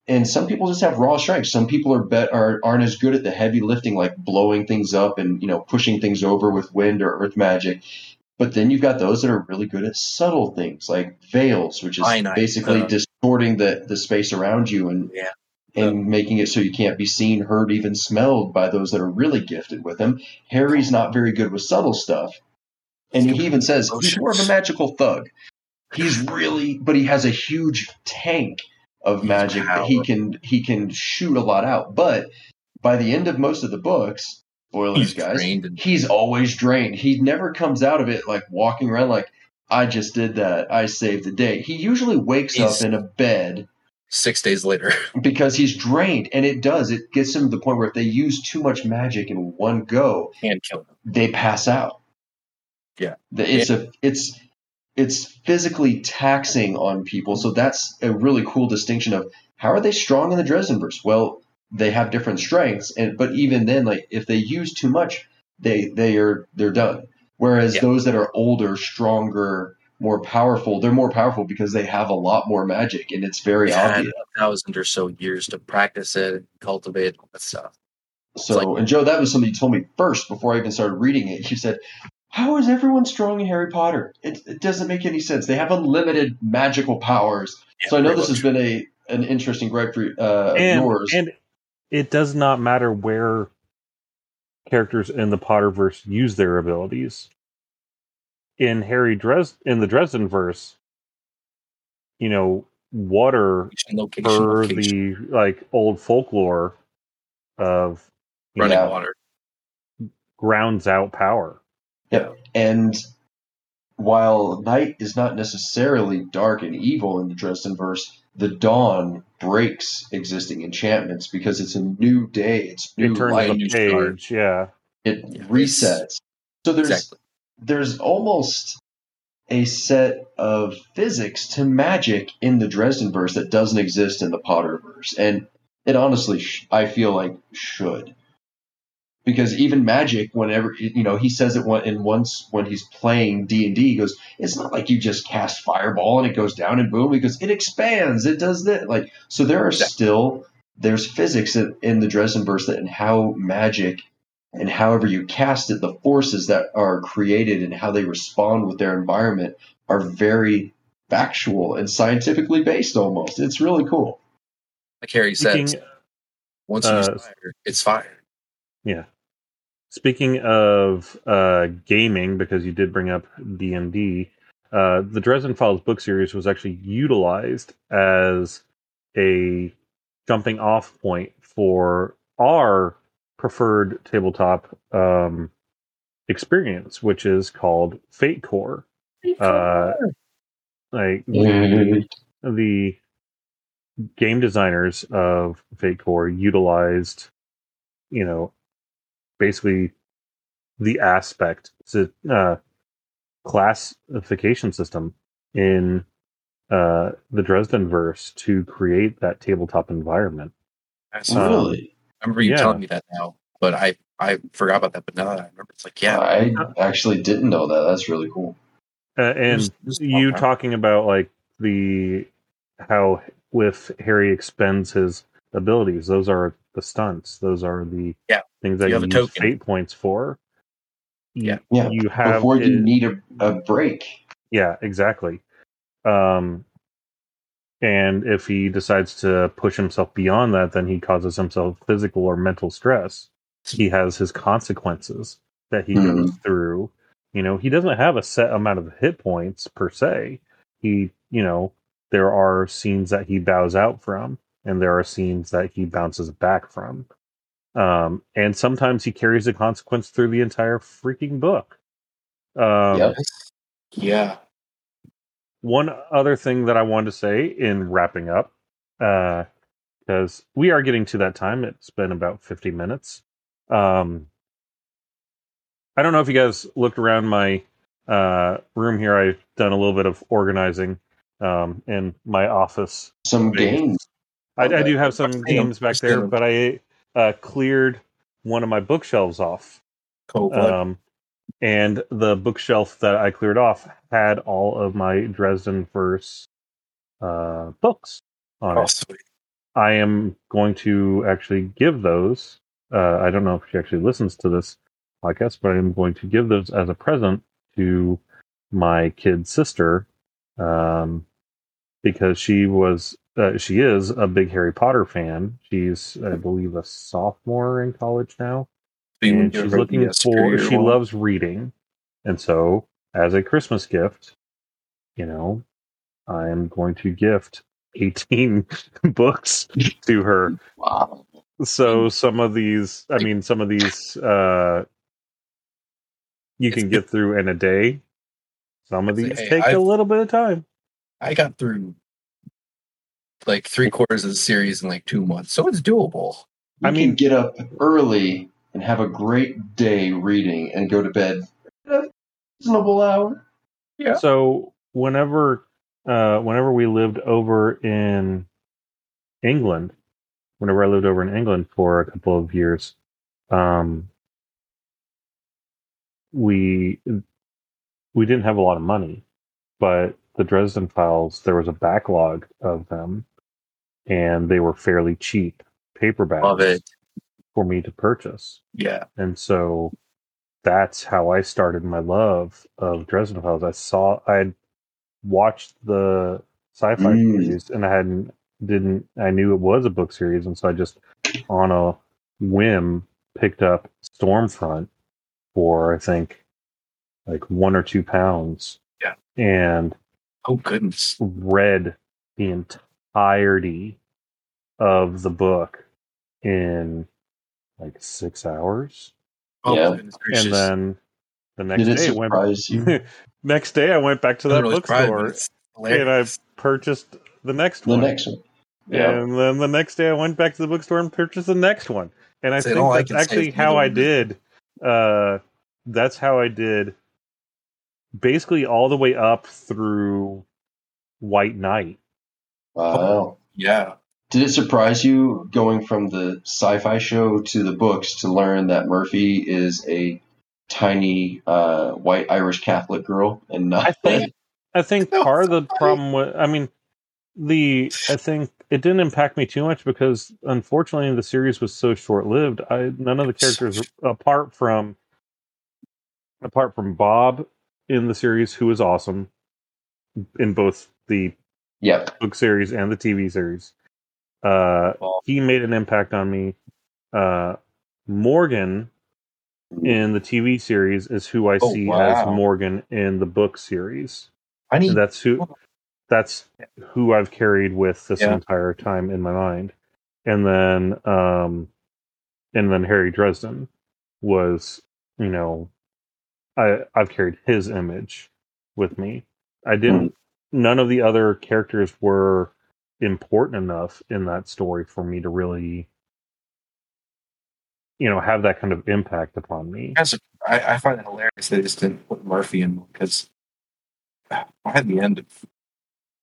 And some people just have raw strength. Some people are bet are aren't as good at the heavy lifting, like blowing things up and you know pushing things over with wind or earth magic. But then you've got those that are really good at subtle things like veils, which is Finite, basically uh, distorting the the space around you and Yeah. And making it so you can't be seen, heard, even smelled by those that are really gifted with him. Harry's not very good with subtle stuff. And he even says he's more of a magical thug. He's really but he has a huge tank of He's magic that he can he can shoot a lot out. But by the end of most of the books, spoilers He's guys, and he's always drained. He never comes out of it like walking around like I just did that. I saved the day. He usually wakes up in a bed six days later. because he's drained and it does it gets him to the point where if they use too much magic in one go Hand kill him. they pass out Yeah. It's a it's it's physically taxing on people so that's a really cool distinction of how are they strong in the dresdenverse well they have different strengths and but even then like if they use too much they they are they're done whereas Yeah. those that are older stronger more powerful they're more powerful because they have a lot more magic and it's very He's had obvious a thousand or so years to practice it, and cultivate all that stuff. So, like- and Joe, that was something you told me first before I even started reading it. You said, How is everyone strong in Harry Potter? It, it doesn't make any sense. They have unlimited magical powers. Yeah, so I know this has much. been a an interesting gripe for uh, and, yours. and it does not matter where characters in the Potterverse use their abilities. In Harry Dres in the Dresden verse, you know, water Location, location, for location, the like old folklore of running know, water. grounds out power. Yep. And while night is not necessarily dark and evil in the Dresden verse, the dawn breaks existing enchantments because it's a new day. It's new It turns light. the new page, yeah. It Yeah, resets. So there's Exactly. There's almost a set of physics to magic in the Dresden verse that doesn't exist in the Potter verse, and it honestly, sh- I feel like should, because even magic, whenever you know, he says it one in once when he's playing D and D, he goes, it's not like you just cast fireball and it goes down and boom, because it expands, it does that, like so there are still there's physics in, in the Dresden verse that and how magic and however you cast it, the forces that are created and how they respond with their environment are very factual and scientifically based almost. It's really cool. Like Harry says, Speaking, once you uh, fire, it's fire. yeah. Speaking of uh, gaming, because you did bring up D and D, uh, the Dresden Files book series was actually utilized as a jumping off point for our preferred tabletop um, experience, which is called Fate Core. Uh, like the, the game designers of Fate Core utilized, you know, basically the aspect to, uh, classification system in uh, the Dresden verse to create that tabletop environment. That's- Um, really? I remember you yeah. telling me that now, but I I forgot about that. But now that I remember, it's like yeah. I actually didn't know that. That's really cool. Uh, and There's- there's you pop- talking about like the how with Harry expends his abilities, those are the stunts. Those are the Yeah. things that You you, have a use token. fate points for. You- Yeah. Yeah, you have Before you need a, a break. Yeah, exactly. Um, and if he decides to push himself beyond that, then he causes himself physical or mental stress. He has his consequences that he Mhm. goes through. You know, he doesn't have a set amount of hit points per se. He, you know, there are scenes that he bows out from, and there are scenes that he bounces back from. Um, and sometimes he carries the consequence through the entire freaking book. Um, Yep. Yeah. One other thing that I wanted to say in wrapping up, because we are getting to that time. It's been about 50 minutes. Um, I don't know if you guys looked around my uh, room here. I've done a little bit of organizing um, in my office. Some games. I, I do have some I've seen 'em. games back there, but I uh, cleared one of my bookshelves off. Blood. Um, and the bookshelf that I cleared off had all of my Dresden verse uh, books on oh, it. sweet. I am going to actually give those. Uh, I don't know if she actually listens to this podcast, but I'm going to give those as a present to my kid sister um, because she was uh, she is a big Harry Potter fan. She's I believe a sophomore in college now and she's looking the, for she one? loves reading and so as a christmas gift you know i am going to gift 18 books to her Wow. so some of these i mean some of these uh you can get through in a day some of I'd say, these take a I've- little bit of time I got through like three quarters of the series in like two months, so it's doable. You I can mean- get up early and have a great day reading and go to bed at a reasonable hour. Yeah. So whenever uh whenever we lived over in England, whenever I lived over in England for a couple of years, um we we didn't have a lot of money, but the Dresden files there was a backlog of them and they were fairly cheap paperbacks Love it. For me to purchase. Yeah. And so that's how I started my love of Dresden Files. I saw I'd watched the sci-fi Mm. series and I hadn't didn't I knew it was a book series and so I just on a whim picked up Stormfront for I think like one or two pounds. Yeah. And Oh goodness. read the entirety of the book in like six hours. Oh Yeah. And then the next Did day, I went, you? next day I went back to that Literally cried, but bookstore and I purchased the next The one. next one. Yeah. And then the next day I went back to the bookstore and purchased the next one. And I Say, think all I that's actually how I did. Uh, that's how I did basically all the way up through White Knight. Wow. Yeah. Did it surprise you going from the sci-fi show to the books to learn that Murphy is a tiny uh, white Irish Catholic girl and not? I think I think No, part of the problem with I mean the I think it didn't impact me too much because unfortunately the series was so short lived. I none of the characters apart from apart from Bob in the series who was awesome in both the Yep. book series and the TV series. Uh he made an impact on me. Uh Morgan in the TV series is who I Oh, see wow. as Morgan in the book series. I need And that's who that's who I've carried with this Yeah. entire time in my mind. And then um and then Harry Dresden was, you know, I I've carried his image with me. I didn't. None of the other characters were important enough in that story for me to really, you know, have that kind of impact upon me. As a, I, I find it hilarious they just didn't put Murphy in because by the end of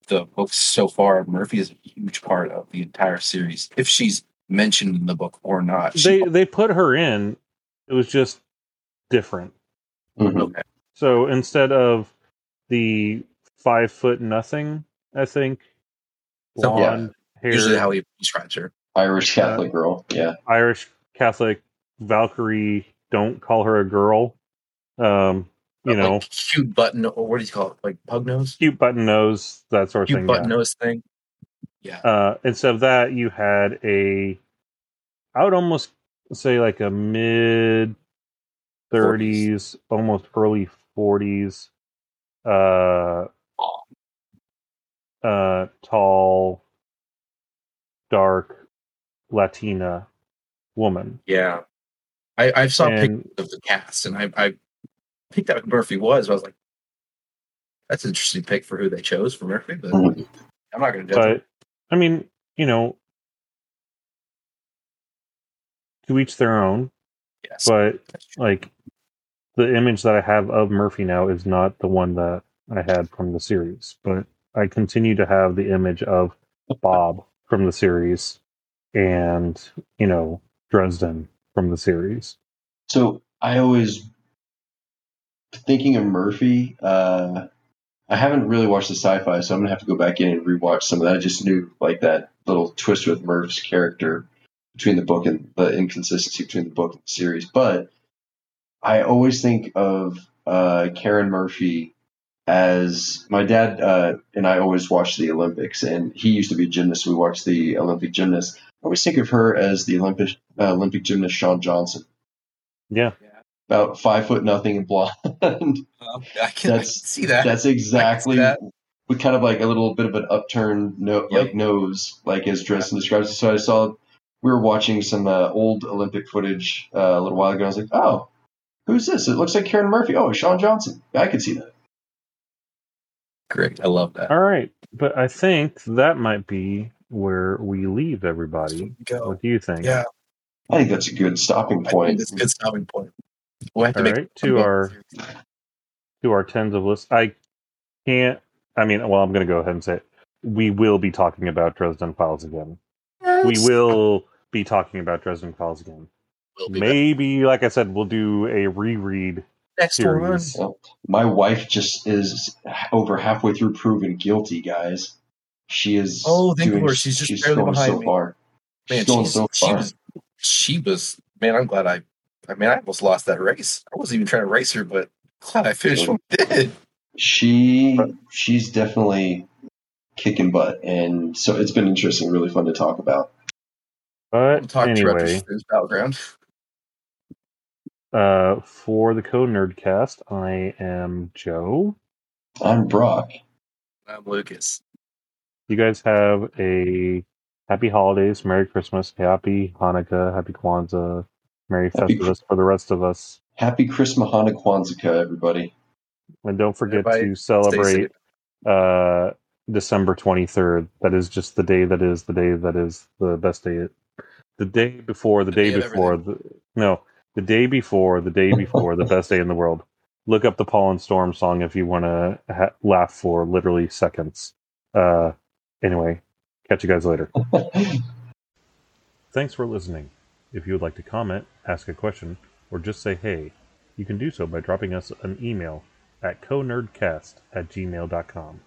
the books so far, Murphy is a huge part of the entire series. If she's mentioned in the book or not, she, They they put her in. It was just different. Mhm. okay. So instead of the five foot nothing, I think So, yeah. hair, usually how he describes her. Irish Catholic girl. Yeah. Irish Catholic Valkyrie. Don't call her a girl. Um, you Like, know, cute button or what do you call it? Like pug nose, cute button nose, that sort of cute thing. button yeah. nose thing. Yeah, Uh, instead of that, you had a, I would almost say like a mid 30s, almost early 40s, uh, uh, tall, dark, Latina woman. yeah. I, I saw pictures of the cast, and I, I picked out who Murphy was. I was like, that's an interesting pick for who they chose for Murphy, but Mhm. I'm not going to judge. him. but I mean, you know, to each their own. Yes, But like, the image that I have of Murphy now is not the one that I had from the series. But I continue to have the image of Bob from the series, and you know Dresden from the series. So I always thinking of Murphy. Uh, I haven't really watched the sci-fi, so I'm gonna have to go back in and rewatch some of that. I just knew like that little twist with Murph's character between the book and the inconsistency between the book and the series. But I always think of uh, Karen Murphy as my dad uh, and I always watched the Olympics, and he used to be a gymnast. We watched the Olympic gymnast. I always think of her as the Olympic uh, Olympic gymnast Shawn Johnson Yeah, about five foot nothing and blonde. Um, I, can, I can That's- see that. That's exactly that. with kind of like a little bit of an upturned no, Yep. like nose, like as Dresden describes it. So I saw we were watching some uh, old Olympic footage uh, a little while ago. I was like, oh, who's this? It looks like Karen Murphy. Oh, Shawn Johnson. Yeah, I could see that. Great, I love that. all right. But I think that might be where we leave everybody. Go. What do you think? Yeah, I think that's a good stopping point. that's a good stopping point. We'll have to All make right, to our to our tens of lists. I can't. I mean, well, I'm going to go ahead and say it. we will be talking about Dresden Files again. We will be talking about Dresden Files again. We'll be back. Maybe, like I said, we'll do a reread next one. series. Well, my wife just is over halfway through proven guilty, guys. She is. Oh, thank doing, Lord, she's just barely going behind so me. far. Man, she's going she's, so she was she was man. I'm glad I. I mean, I almost lost that race. I wasn't even trying to race her, but glad I finished what I did. she she's definitely kicking butt and so it's been interesting really fun to talk about We'll But talk to her after anyway, battleground. Uh, for the Code Nerdcast, I am Joe. i'm brock I'm Lucas. You guys have a happy holidays, Merry Christmas, Happy Hanukkah, Happy Kwanzaa, Merry Happy Festivus for the rest of us. happy christmas Hanukkah, kwanzaa everybody And don't forget Everybody to celebrate uh, December 23rd. That is just the day that is the day that is the best day. The day before, the, The day, day before, the, no, the day before, the day before, the best day in the world. Look up the Pollen Storm song if you want to ha- laugh for literally seconds. Uh, anyway, catch you guys later. Thanks for listening. If you would like to comment, ask a question, or just say hey, you can do so by dropping us an email at conerdcast at gmail.com.